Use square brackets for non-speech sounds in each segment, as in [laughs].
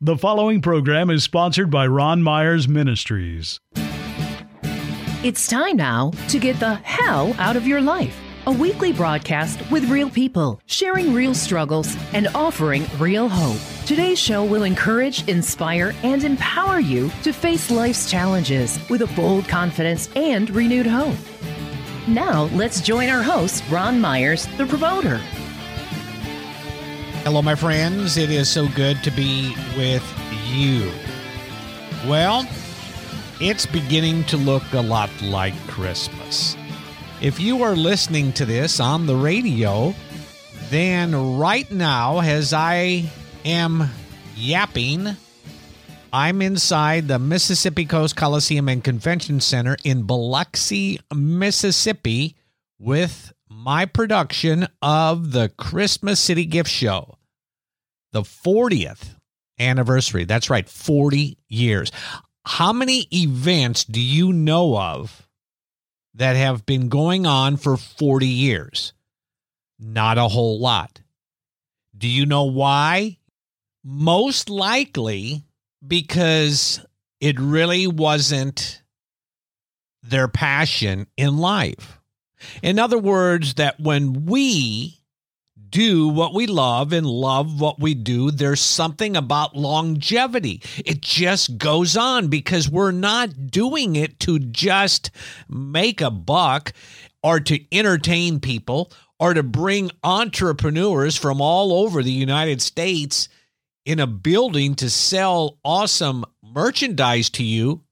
The following program is sponsored by Ron Myers Ministries. It's time now to get the hell out of your life. A weekly broadcast with real people, sharing real struggles and offering real hope. Today's show will encourage, inspire, and empower you to face life's challenges with a bold confidence and renewed hope. Now, let's join our host, Ron Myers, the promoter. Hello, my friends. It is so good to be with you. Well, it's beginning to look a lot like Christmas. If you are listening to this on the radio, then right now, as I am yapping, I'm inside the Mississippi Coast Coliseum and Convention Center in Biloxi, Mississippi, with my production of the Christmas City Gift Show the 40th anniversary. That's right, 40 years. How many events do you know of that have been going on for 40 years? Not a whole lot. Do you know why? Most likely because it really wasn't their passion in life. In other words, that when we do what we love and love what we do, there's something about longevity. It just goes on because we're not doing it to just make a buck or to entertain people or to bring entrepreneurs from all over the United States in a building to sell awesome merchandise to you,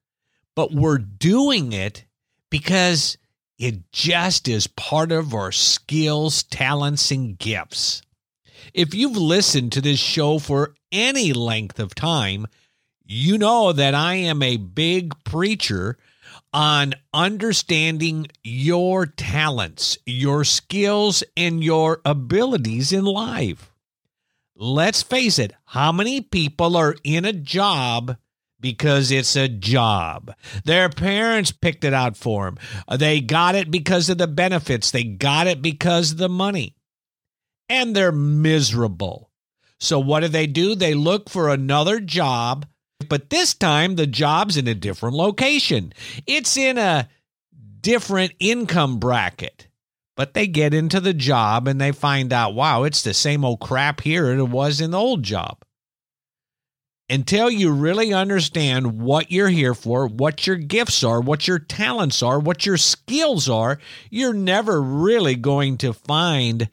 but we're doing it because it just is part of our skills, talents, and gifts. If you've listened to this show for any length of time, you know that I am a big preacher on understanding your talents, your skills, and your abilities in life. Let's face it, how many people are in a job because it's a job. Their parents picked it out for them. Uh, they got it because of the benefits, they got it because of the money. And they're miserable. So, what do they do? They look for another job, but this time the job's in a different location. It's in a different income bracket. But they get into the job and they find out, wow, it's the same old crap here as it was in the old job until you really understand what you're here for, what your gifts are, what your talents are, what your skills are, you're never really going to find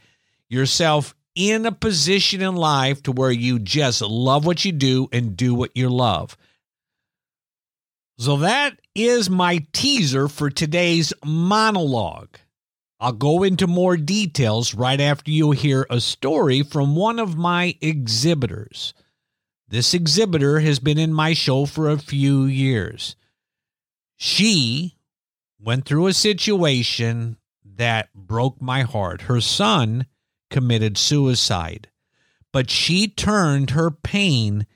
yourself in a position in life to where you just love what you do and do what you love. So that is my teaser for today's monologue. I'll go into more details right after you hear a story from one of my exhibitors. This exhibitor has been in my show for a few years. She went through a situation that broke my heart. Her son committed suicide, but she turned her pain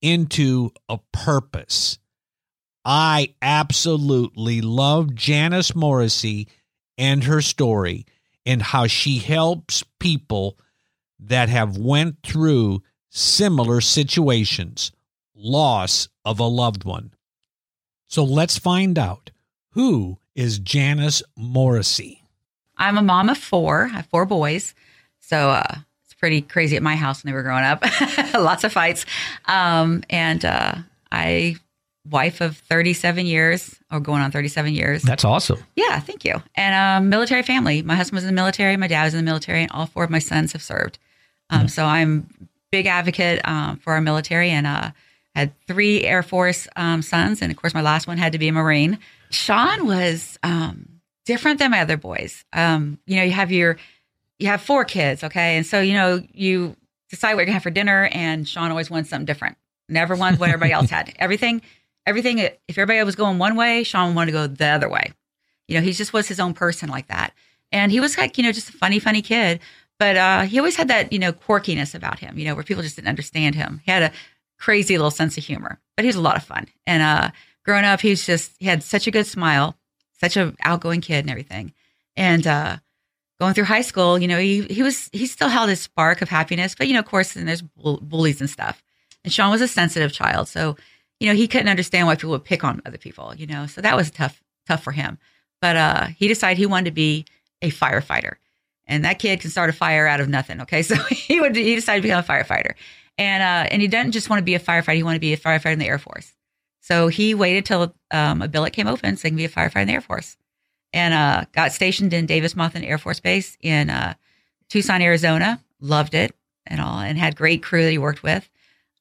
into a purpose. I absolutely love Janice Morrissey and her story and how she helps people that have went through similar situations, loss of a loved one. So let's find out who is Janice Morrissey. I'm a mom of four. I have four boys. So uh, it's pretty crazy at my house when they were growing up. [laughs] Lots of fights. Um, and uh, I wife of 37 years or going on 37 years. That's awesome. Yeah, thank you. And a um, military family. My husband was in the military, my dad was in the military, and all four of my sons have served. Um, mm-hmm. So I'm big advocate um, for our military and uh, had three Air Force um, sons. And of course, my last one had to be a Marine. Sean was um, different than my other boys. Um, you know, you have your, you have four kids, okay? And so, you know, you decide what you're gonna have for dinner, and Sean always wants something different. Never wants what everybody else had. [laughs] Everything, everything, if everybody was going one way, Sean wanted to go the other way. You know, he just was his own person like that. And he was like, you know, just a funny, funny kid. But uh, he always had that, you know, quirkiness about him, you know, where people just didn't understand him. He had a crazy little sense of humor, but he was a lot of fun. And uh, growing up, he was just, he had such a good smile, such an outgoing kid and everything. And uh, going through high school, you know, he, he was, he still held his spark of happiness, but, you know, of course, and there's bullies and stuff. And Sean was a sensitive child, so you know he couldn't understand why people would pick on other people. You know, so that was tough tough for him. But uh, he decided he wanted to be a firefighter, and that kid can start a fire out of nothing. Okay, [laughs] so he would he decided to become a firefighter, and uh, and he didn't just want to be a firefighter; he wanted to be a firefighter in the Air Force. So he waited till um, a billet came open so he can be a firefighter in the Air Force, and uh, got stationed in Davis Monthan Air Force Base in uh, Tucson, Arizona. Loved it and all, and had great crew that he worked with.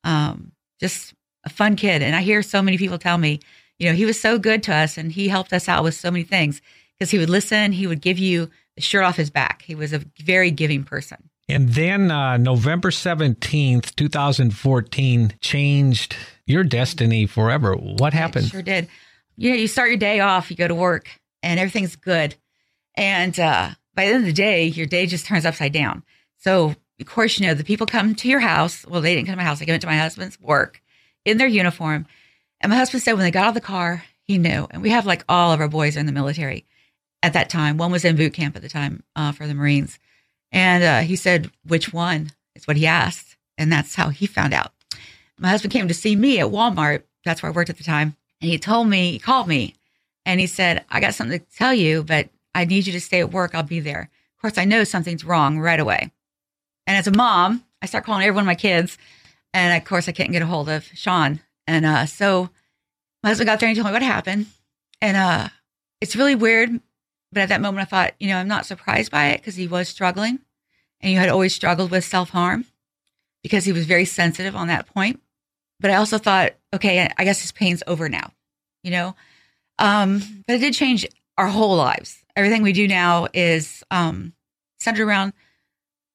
Um, just a fun kid, and I hear so many people tell me, you know, he was so good to us, and he helped us out with so many things because he would listen. He would give you the shirt off his back. He was a very giving person. And then uh, November 17th, 2014 changed your destiny forever. What happened? It sure did. You know, you start your day off, you go to work, and everything's good. And uh, by the end of the day, your day just turns upside down. So, of course, you know, the people come to your house. Well, they didn't come to my house. They came to my husband's work in their uniform. And my husband said when they got out of the car, he knew. And we have like all of our boys are in the military at that time. One was in boot camp at the time uh, for the Marines. And uh, he said, which one? Is what he asked. And that's how he found out. My husband came to see me at Walmart. That's where I worked at the time. And he told me, he called me and he said, I got something to tell you, but I need you to stay at work. I'll be there. Of course, I know something's wrong right away. And as a mom, I start calling every one of my kids. And of course, I can't get a hold of Sean. And uh, so my husband got there and he told me what happened. And uh, it's really weird. But at that moment, I thought, you know, I'm not surprised by it because he was struggling and you had always struggled with self harm because he was very sensitive on that point. But I also thought, okay, I guess his pain's over now, you know? Um, but it did change our whole lives. Everything we do now is um, centered around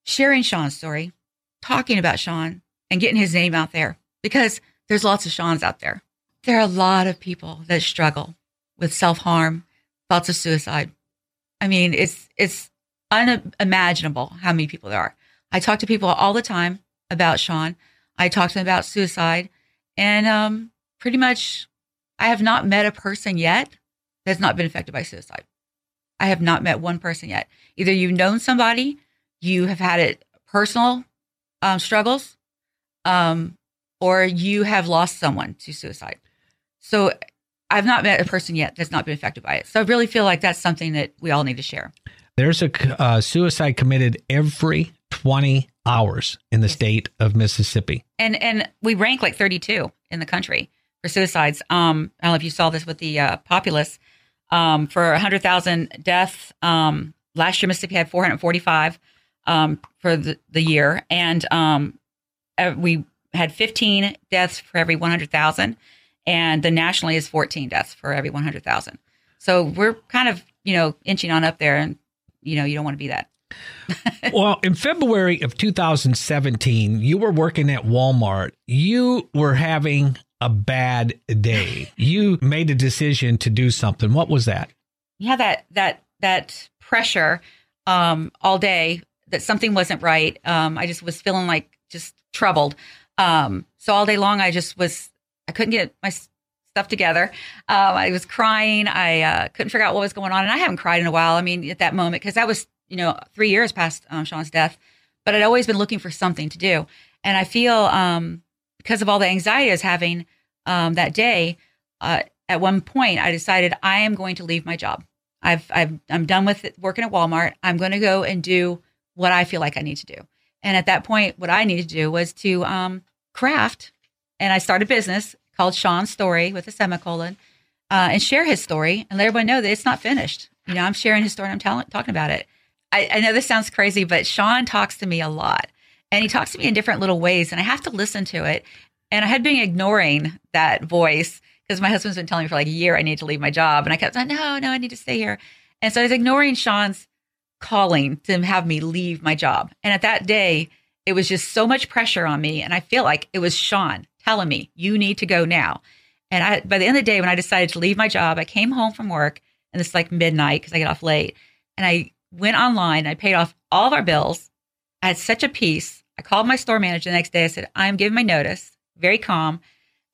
sharing Sean's story, talking about Sean, and getting his name out there because there's lots of Sean's out there. There are a lot of people that struggle with self harm, thoughts of suicide. I mean, it's it's unimaginable how many people there are. I talk to people all the time about Sean. I talk to them about suicide, and um, pretty much, I have not met a person yet that's not been affected by suicide. I have not met one person yet. Either you've known somebody, you have had it personal um, struggles, um, or you have lost someone to suicide. So I've not met a person yet that's not been affected by it. So I really feel like that's something that we all need to share. There's a uh, suicide committed every 20 hours in the state of Mississippi. And and we rank like 32 in the country for suicides. Um, I don't know if you saw this with the uh, populace. Um, for 100,000 deaths, um, last year Mississippi had 445 um, for the, the year, and um, we had 15 deaths for every 100,000, and the nationally is 14 deaths for every 100,000. So we're kind of you know inching on up there, and you know you don't want to be that. [laughs] well, in February of 2017, you were working at Walmart. You were having a bad day. you made a decision to do something. What was that? Yeah, that that that pressure um, all day that something wasn't right. Um, I just was feeling like just troubled. Um, so all day long, I just was I couldn't get my stuff together. Um, I was crying. I uh, couldn't figure out what was going on, and I haven't cried in a while. I mean, at that moment, because that was you know three years past um, Sean's death, but I'd always been looking for something to do, and I feel um, because of all the anxiety I was having um, that day. Uh, at one point, I decided I am going to leave my job. I've, I've I'm done with it, working at Walmart. I'm going to go and do what I feel like I need to do. And at that point, what I needed to do was to um, craft, and I started a business called Sean's Story with a semicolon, uh, and share his story and let everyone know that it's not finished. You know, I'm sharing his story. And I'm telling, talking about it. I, I know this sounds crazy, but Sean talks to me a lot, and he talks to me in different little ways, and I have to listen to it. And I had been ignoring that voice because my husband's been telling me for like a year I need to leave my job, and I kept saying, "No, no, I need to stay here." And so I was ignoring Sean's calling to have me leave my job. And at that day, it was just so much pressure on me, and I feel like it was Sean telling me, "You need to go now." And I, by the end of the day, when I decided to leave my job, I came home from work, and it's like midnight because I get off late, and I went online. I paid off all of our bills. I had such a peace. I called my store manager the next day. I said, "I'm giving my notice." Very calm,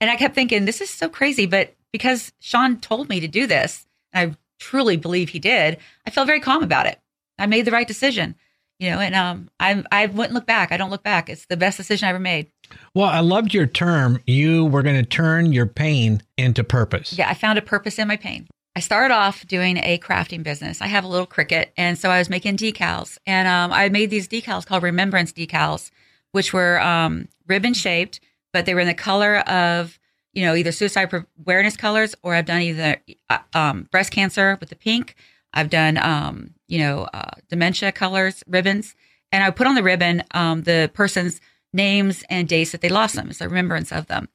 and I kept thinking, "This is so crazy," but because Sean told me to do this, and I truly believe he did, I felt very calm about it. I made the right decision, you know, and um, I I wouldn't look back. I don't look back. It's the best decision I ever made. Well, I loved your term. You were going to turn your pain into purpose. Yeah, I found a purpose in my pain. I started off doing a crafting business. I have a little Cricut, and so I was making decals, and um, I made these decals called remembrance decals, which were um, ribbon shaped, but they were in the color of you know either suicide awareness colors, or I've done either uh, um, breast cancer with the pink. I've done um, you know uh, dementia colors ribbons, and I put on the ribbon um, the person's names and dates that they lost them. It's a remembrance of them.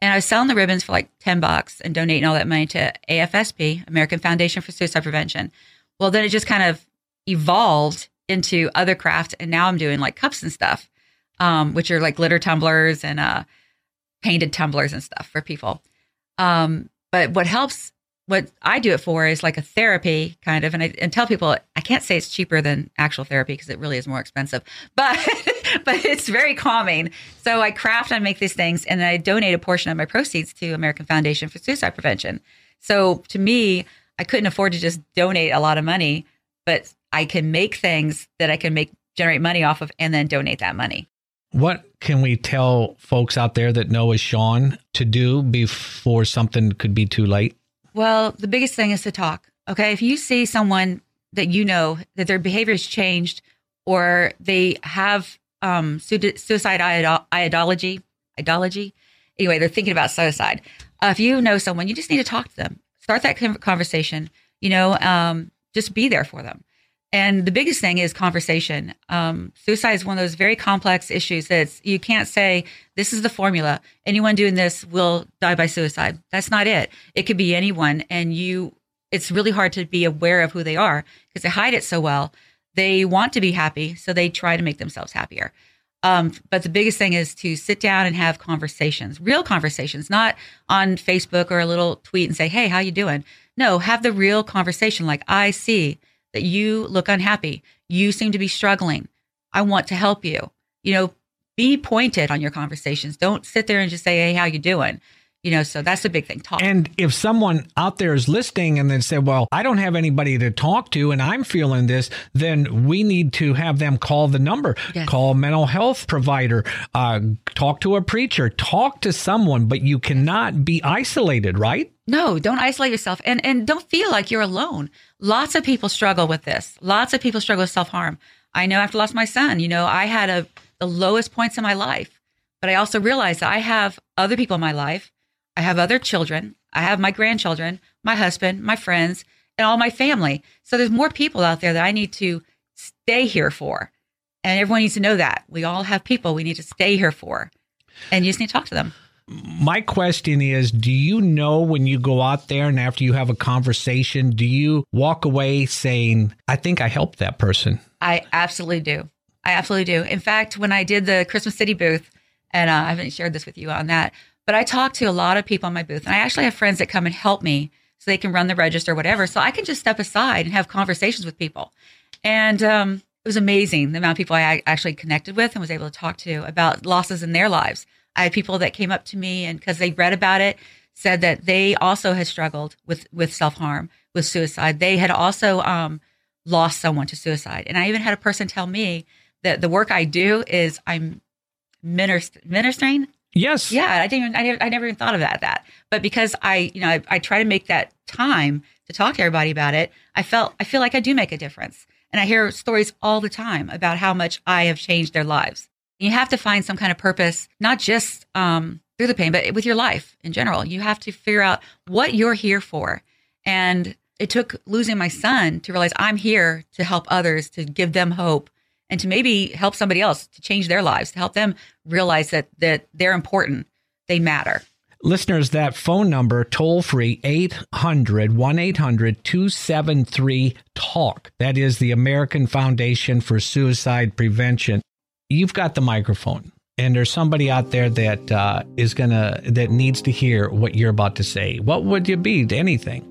And I was selling the ribbons for like 10 bucks and donating all that money to AFSP, American Foundation for Suicide Prevention. Well, then it just kind of evolved into other craft. And now I'm doing like cups and stuff, um, which are like glitter tumblers and uh, painted tumblers and stuff for people. Um, but what helps what I do it for is like a therapy kind of, and I and tell people I can't say it's cheaper than actual therapy because it really is more expensive, [laughs] but but it's very calming. So I craft and make these things, and then I donate a portion of my proceeds to American Foundation for Suicide Prevention. So to me, I couldn't afford to just donate a lot of money, but I can make things that I can make generate money off of, and then donate that money. What can we tell folks out there that know as Sean to do before something could be too late? Well, the biggest thing is to talk. Okay. If you see someone that you know that their behavior has changed or they have um, suicide ideology, ideology, anyway, they're thinking about suicide. Uh, if you know someone, you just need to talk to them. Start that conversation. You know, um, just be there for them. And the biggest thing is conversation. Um, suicide is one of those very complex issues that you can't say, this is the formula. Anyone doing this will die by suicide. That's not it. It could be anyone. And you, it's really hard to be aware of who they are because they hide it so well. They want to be happy, so they try to make themselves happier. Um, but the biggest thing is to sit down and have conversations, real conversations, not on Facebook or a little tweet and say, "Hey, how you doing?" No, have the real conversation. Like I see that you look unhappy. You seem to be struggling. I want to help you. You know, be pointed on your conversations. Don't sit there and just say, "Hey, how you doing?" You know, so that's a big thing. Talk. And if someone out there is listening and they say, "Well, I don't have anybody to talk to, and I'm feeling this," then we need to have them call the number, yes. call a mental health provider, uh, talk to a preacher, talk to someone. But you cannot be isolated, right? No, don't isolate yourself, and and don't feel like you're alone. Lots of people struggle with this. Lots of people struggle with self harm. I know after I lost my son, you know, I had a the lowest points in my life, but I also realized that I have other people in my life I have other children. I have my grandchildren, my husband, my friends, and all my family. So there's more people out there that I need to stay here for. And everyone needs to know that. We all have people we need to stay here for. And you just need to talk to them. My question is Do you know when you go out there and after you have a conversation, do you walk away saying, I think I helped that person? I absolutely do. I absolutely do. In fact, when I did the Christmas City booth, and uh, I haven't shared this with you on that, but I talk to a lot of people in my booth, and I actually have friends that come and help me so they can run the register, or whatever. So I can just step aside and have conversations with people. And um, it was amazing the amount of people I actually connected with and was able to talk to about losses in their lives. I had people that came up to me and because they read about it, said that they also had struggled with with self harm, with suicide. They had also um, lost someone to suicide, and I even had a person tell me that the work I do is I'm ministering Yes. Yeah, I didn't. Even, I, never, I never even thought of that. That, but because I, you know, I, I, try to make that time to talk to everybody about it. I felt, I feel like I do make a difference, and I hear stories all the time about how much I have changed their lives. You have to find some kind of purpose, not just um, through the pain, but with your life in general. You have to figure out what you're here for, and it took losing my son to realize I'm here to help others, to give them hope, and to maybe help somebody else to change their lives, to help them realize that that they're important, they matter. Listeners, that phone number, toll free 800 1 800 273 TALK. That is the American Foundation for Suicide Prevention. You've got the microphone, and there's somebody out there that uh, is gonna that needs to hear what you're about to say. What would you be to anything?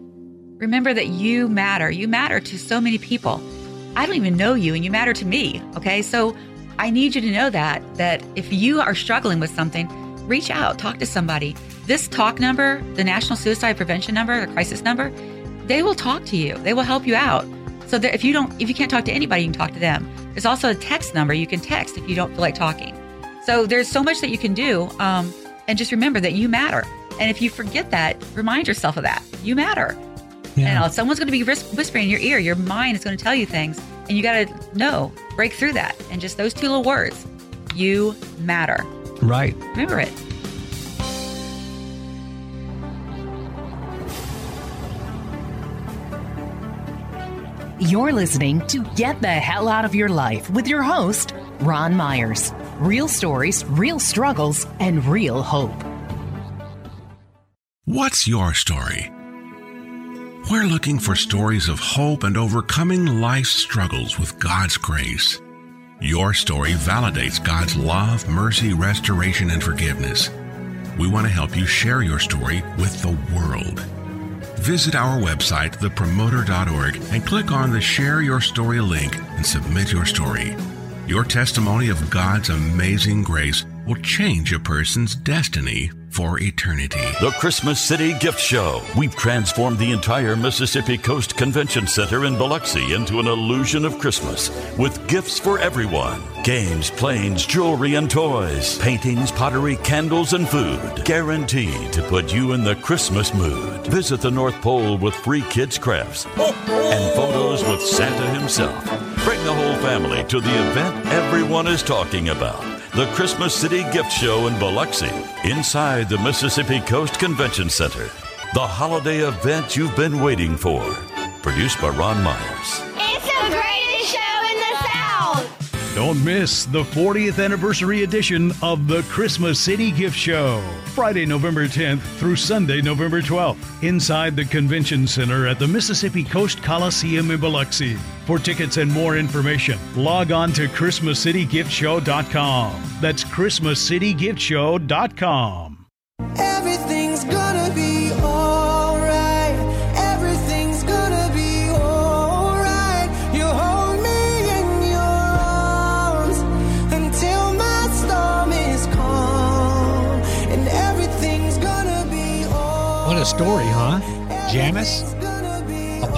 Remember that you matter. You matter to so many people. I don't even know you and you matter to me. Okay. So I need you to know that, that if you are struggling with something, reach out, talk to somebody. This talk number, the National Suicide Prevention number, the crisis number, they will talk to you. They will help you out. So that if you don't, if you can't talk to anybody, you can talk to them. There's also a text number you can text if you don't feel like talking. So there's so much that you can do. Um, and just remember that you matter. And if you forget that, remind yourself of that. You matter. Yeah. And someone's going to be whispering in your ear. Your mind is going to tell you things. And you got to know, break through that. And just those two little words you matter. Right. Remember it. You're listening to Get the Hell Out of Your Life with your host, Ron Myers. Real stories, real struggles, and real hope. What's your story? We're looking for stories of hope and overcoming life's struggles with God's grace. Your story validates God's love, mercy, restoration, and forgiveness. We want to help you share your story with the world. Visit our website, thepromoter.org, and click on the Share Your Story link and submit your story. Your testimony of God's amazing grace will change a person's destiny for eternity. The Christmas City Gift Show. We've transformed the entire Mississippi Coast Convention Center in Biloxi into an illusion of Christmas with gifts for everyone games, planes, jewelry, and toys, paintings, pottery, candles, and food. Guaranteed to put you in the Christmas mood. Visit the North Pole with free kids' crafts and photos with Santa himself. Bring the whole family to the event everyone is talking about the Christmas City Gift Show in Biloxi, inside the Mississippi Coast Convention Center. The holiday event you've been waiting for. Produced by Ron Myers. It's the greatest show in the South! Don't miss the 40th anniversary edition of the Christmas City Gift Show. Friday, November 10th through Sunday, November 12th, inside the Convention Center at the Mississippi Coast Coliseum in Biloxi. For tickets and more information, log on to ChristmasCityGiftShow.com. That's ChristmasCityGiftShow.com. Everything's gonna be alright. Everything's gonna be alright. You hold me in your arms until my storm is calm. And everything's gonna be alright. What a story, huh? Janice?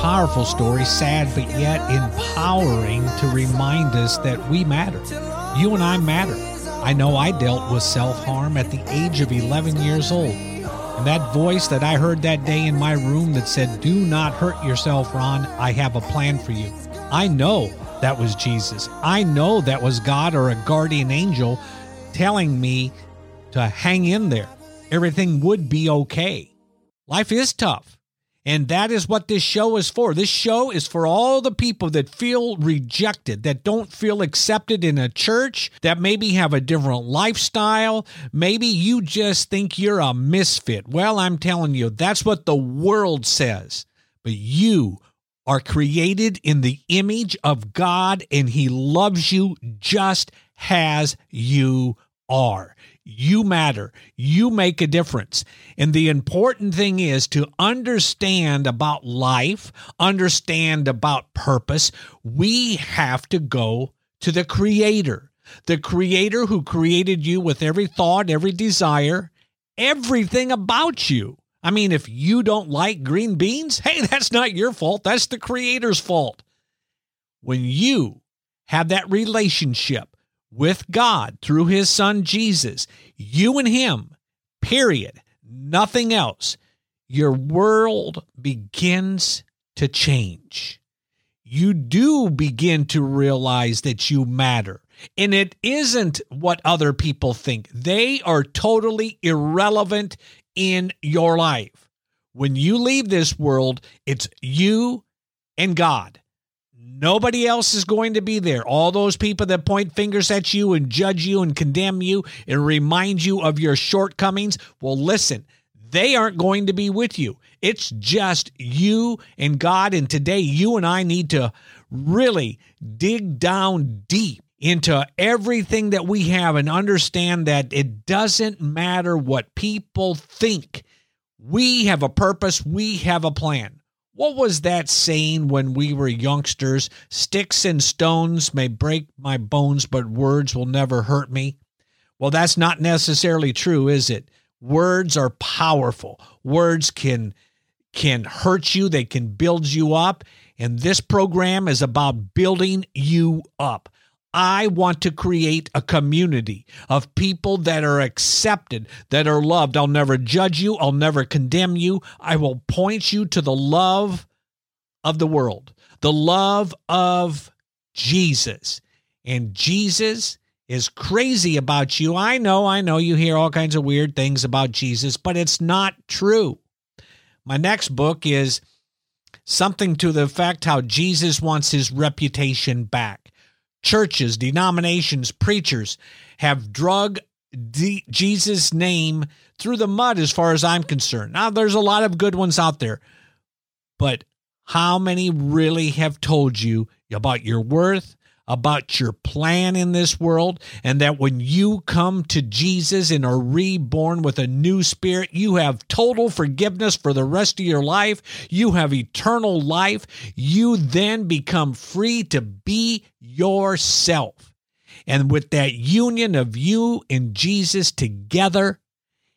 Powerful story, sad but yet empowering to remind us that we matter. You and I matter. I know I dealt with self harm at the age of 11 years old. And that voice that I heard that day in my room that said, Do not hurt yourself, Ron, I have a plan for you. I know that was Jesus. I know that was God or a guardian angel telling me to hang in there. Everything would be okay. Life is tough. And that is what this show is for. This show is for all the people that feel rejected, that don't feel accepted in a church, that maybe have a different lifestyle. Maybe you just think you're a misfit. Well, I'm telling you, that's what the world says. But you are created in the image of God, and He loves you just as you are. You matter. You make a difference. And the important thing is to understand about life, understand about purpose. We have to go to the Creator, the Creator who created you with every thought, every desire, everything about you. I mean, if you don't like green beans, hey, [laughs] that's not your fault. That's the Creator's fault. When you have that relationship, with God through his son Jesus, you and him, period, nothing else, your world begins to change. You do begin to realize that you matter. And it isn't what other people think. They are totally irrelevant in your life. When you leave this world, it's you and God. Nobody else is going to be there. All those people that point fingers at you and judge you and condemn you and remind you of your shortcomings, well, listen, they aren't going to be with you. It's just you and God. And today, you and I need to really dig down deep into everything that we have and understand that it doesn't matter what people think. We have a purpose, we have a plan. What was that saying when we were youngsters? Sticks and stones may break my bones, but words will never hurt me. Well, that's not necessarily true, is it? Words are powerful. Words can can hurt you, they can build you up, and this program is about building you up. I want to create a community of people that are accepted, that are loved. I'll never judge you. I'll never condemn you. I will point you to the love of the world, the love of Jesus. And Jesus is crazy about you. I know, I know you hear all kinds of weird things about Jesus, but it's not true. My next book is something to the effect how Jesus wants his reputation back. Churches, denominations, preachers have drug D- Jesus' name through the mud as far as I'm concerned. Now, there's a lot of good ones out there, but how many really have told you about your worth, about your plan in this world, and that when you come to Jesus and are reborn with a new spirit, you have total forgiveness for the rest of your life. You have eternal life. You then become free to be yourself. And with that union of you and Jesus together,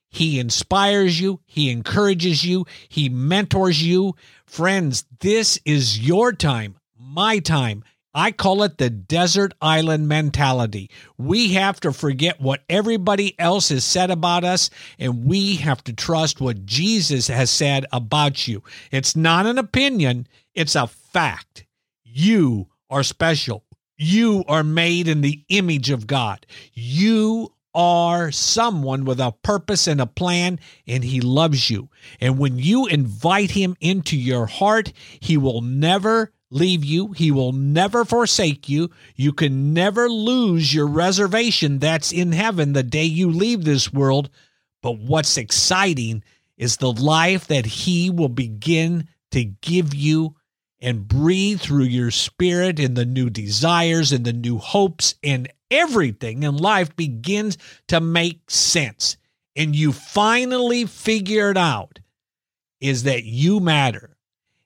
he inspires you, He encourages you, He mentors you. Friends, this is your time, my time. I call it the desert island mentality. We have to forget what everybody else has said about us, and we have to trust what Jesus has said about you. It's not an opinion, it's a fact. You are special. You are made in the image of God. You are someone with a purpose and a plan, and He loves you. And when you invite Him into your heart, He will never leave you. He will never forsake you. You can never lose your reservation that's in heaven the day you leave this world. But what's exciting is the life that He will begin to give you and breathe through your spirit and the new desires and the new hopes and everything in life begins to make sense. And you finally figure it out is that you matter.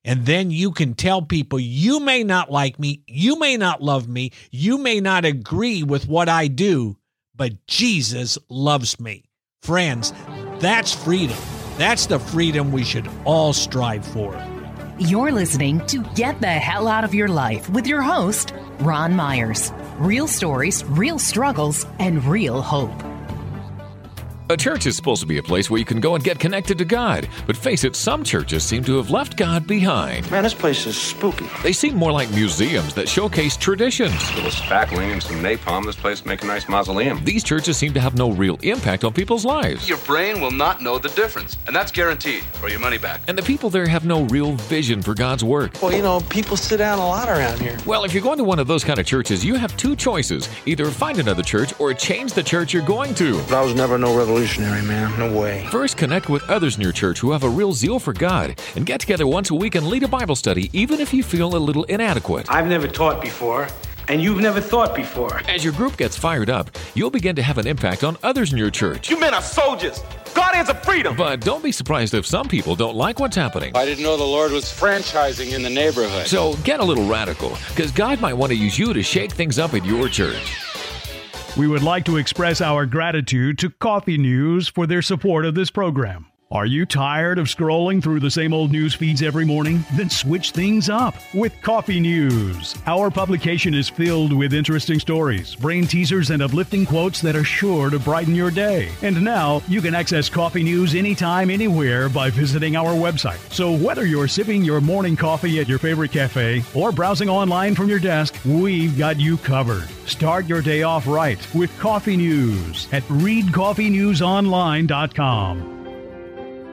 And then you can tell people, you may not like me, you may not love me, you may not agree with what I do, but Jesus loves me. Friends, that's freedom. That's the freedom we should all strive for. You're listening to Get the Hell Out of Your Life with your host, Ron Myers. Real stories, real struggles, and real hope. A church is supposed to be a place where you can go and get connected to God. But face it, some churches seem to have left God behind. Man, this place is spooky. They seem more like museums that showcase traditions. A little spackling and some napalm, this place make a nice mausoleum. These churches seem to have no real impact on people's lives. Your brain will not know the difference, and that's guaranteed, or your money back. And the people there have no real vision for God's work. Well, you know, people sit down a lot around here. Well, if you're going to one of those kind of churches, you have two choices either find another church or change the church you're going to. But I was never no revolutionary, man. No way. First, connect with others in your church who have a real zeal for God and get together once a week and lead a Bible study, even if you feel a little inadequate. I've never taught before, and you've never thought before. As your group gets fired up, you'll begin to have an impact on others in your church. You men are soldiers, God guardians of freedom. But don't be surprised if some people don't like what's happening. I didn't know the Lord was franchising in the neighborhood. So get a little radical, because God might want to use you to shake things up at your church. We would like to express our gratitude to Coffee News for their support of this program. Are you tired of scrolling through the same old news feeds every morning? Then switch things up with Coffee News. Our publication is filled with interesting stories, brain teasers, and uplifting quotes that are sure to brighten your day. And now you can access Coffee News anytime, anywhere by visiting our website. So whether you're sipping your morning coffee at your favorite cafe or browsing online from your desk, we've got you covered. Start your day off right with Coffee News at readcoffeenewsonline.com.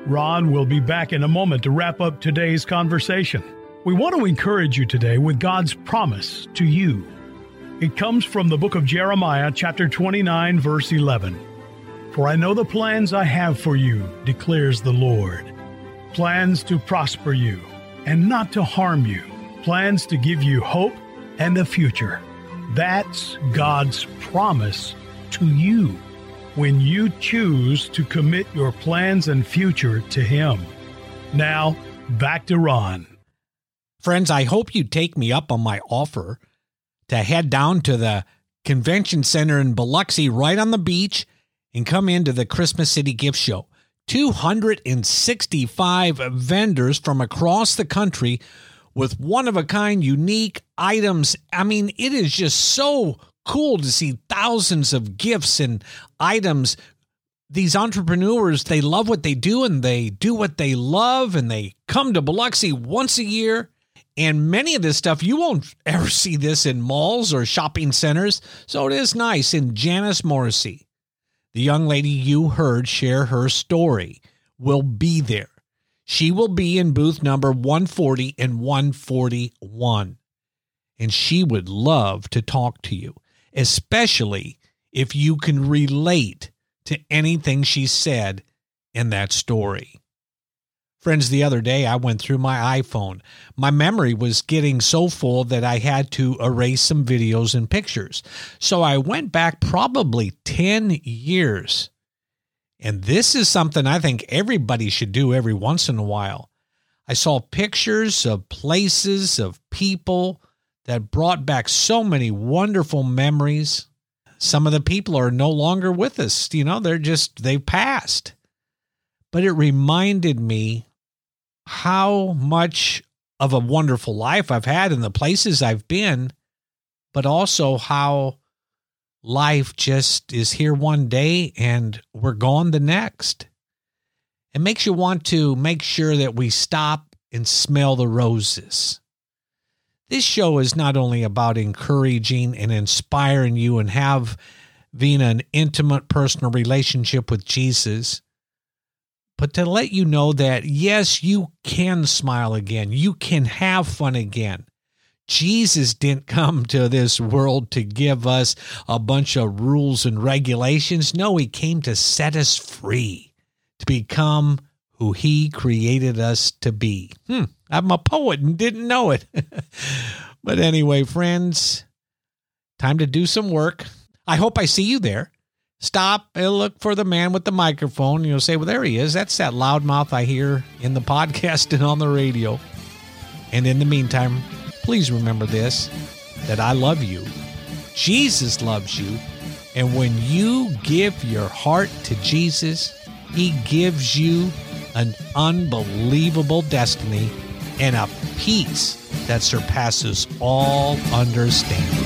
Ron will be back in a moment to wrap up today's conversation. We want to encourage you today with God's promise to you. It comes from the book of Jeremiah, chapter 29, verse 11. For I know the plans I have for you, declares the Lord plans to prosper you and not to harm you, plans to give you hope and a future. That's God's promise to you when you choose to commit your plans and future to Him. Now, back to Ron. Friends, I hope you take me up on my offer to head down to the convention center in Biloxi right on the beach and come into the Christmas City Gift Show. 265 vendors from across the country with one of a kind unique items. I mean, it is just so cool to see thousands of gifts and items. These entrepreneurs, they love what they do and they do what they love and they come to Biloxi once a year. And many of this stuff, you won't [laughs] ever see this in malls or shopping centers. So it is nice. And Janice Morrissey, the young lady you heard share her story, will be there. She will be in booth number 140 and 141. And she would love to talk to you, especially if you can relate to anything she said in that story. Friends, the other day I went through my iPhone. My memory was getting so full that I had to erase some videos and pictures. So I went back probably 10 years and this is something I think everybody should do every once in a while. I saw pictures of places, of people that brought back so many wonderful memories. Some of the people are no longer with us. You know, they're just, they've passed. But it reminded me how much of a wonderful life I've had in the places I've been, but also how life just is here one day and we're gone the next. It makes you want to make sure that we stop and smell the roses. This show is not only about encouraging and inspiring you and have having an intimate personal relationship with Jesus, but to let you know that yes, you can smile again. You can have fun again. Jesus didn't [laughs] come to this world to give us a bunch of rules and regulations. No, he came to set us free, to become who he created us to be. Hmm, I'm a poet and didn't know it. [laughs] but anyway, friends, time to do some work. I hope I see you there. Stop and look for the man with the microphone. You'll say, well, there he is. That's that loudmouth I hear in the [laughs] podcast and on the radio. And in the meantime, please remember this that I love you. Jesus loves you. And when you give your heart to Jesus, He gives you an unbelievable destiny and a peace that surpasses all understanding.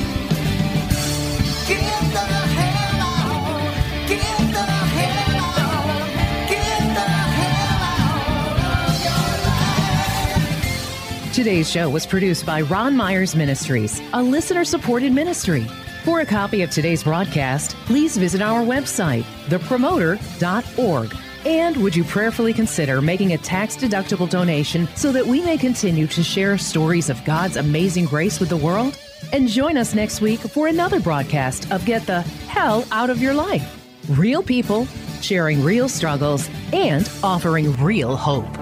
Today's show was produced by Ron Myers Ministries, a listener supported ministry. For a copy of today's broadcast, please visit our website, thepromoter.org. And would you prayerfully consider making a tax deductible donation so that we may continue to share stories of God's amazing grace with the world? And join us next week for another broadcast of Get the Hell Out of Your Life. Real people sharing real struggles and offering real hope.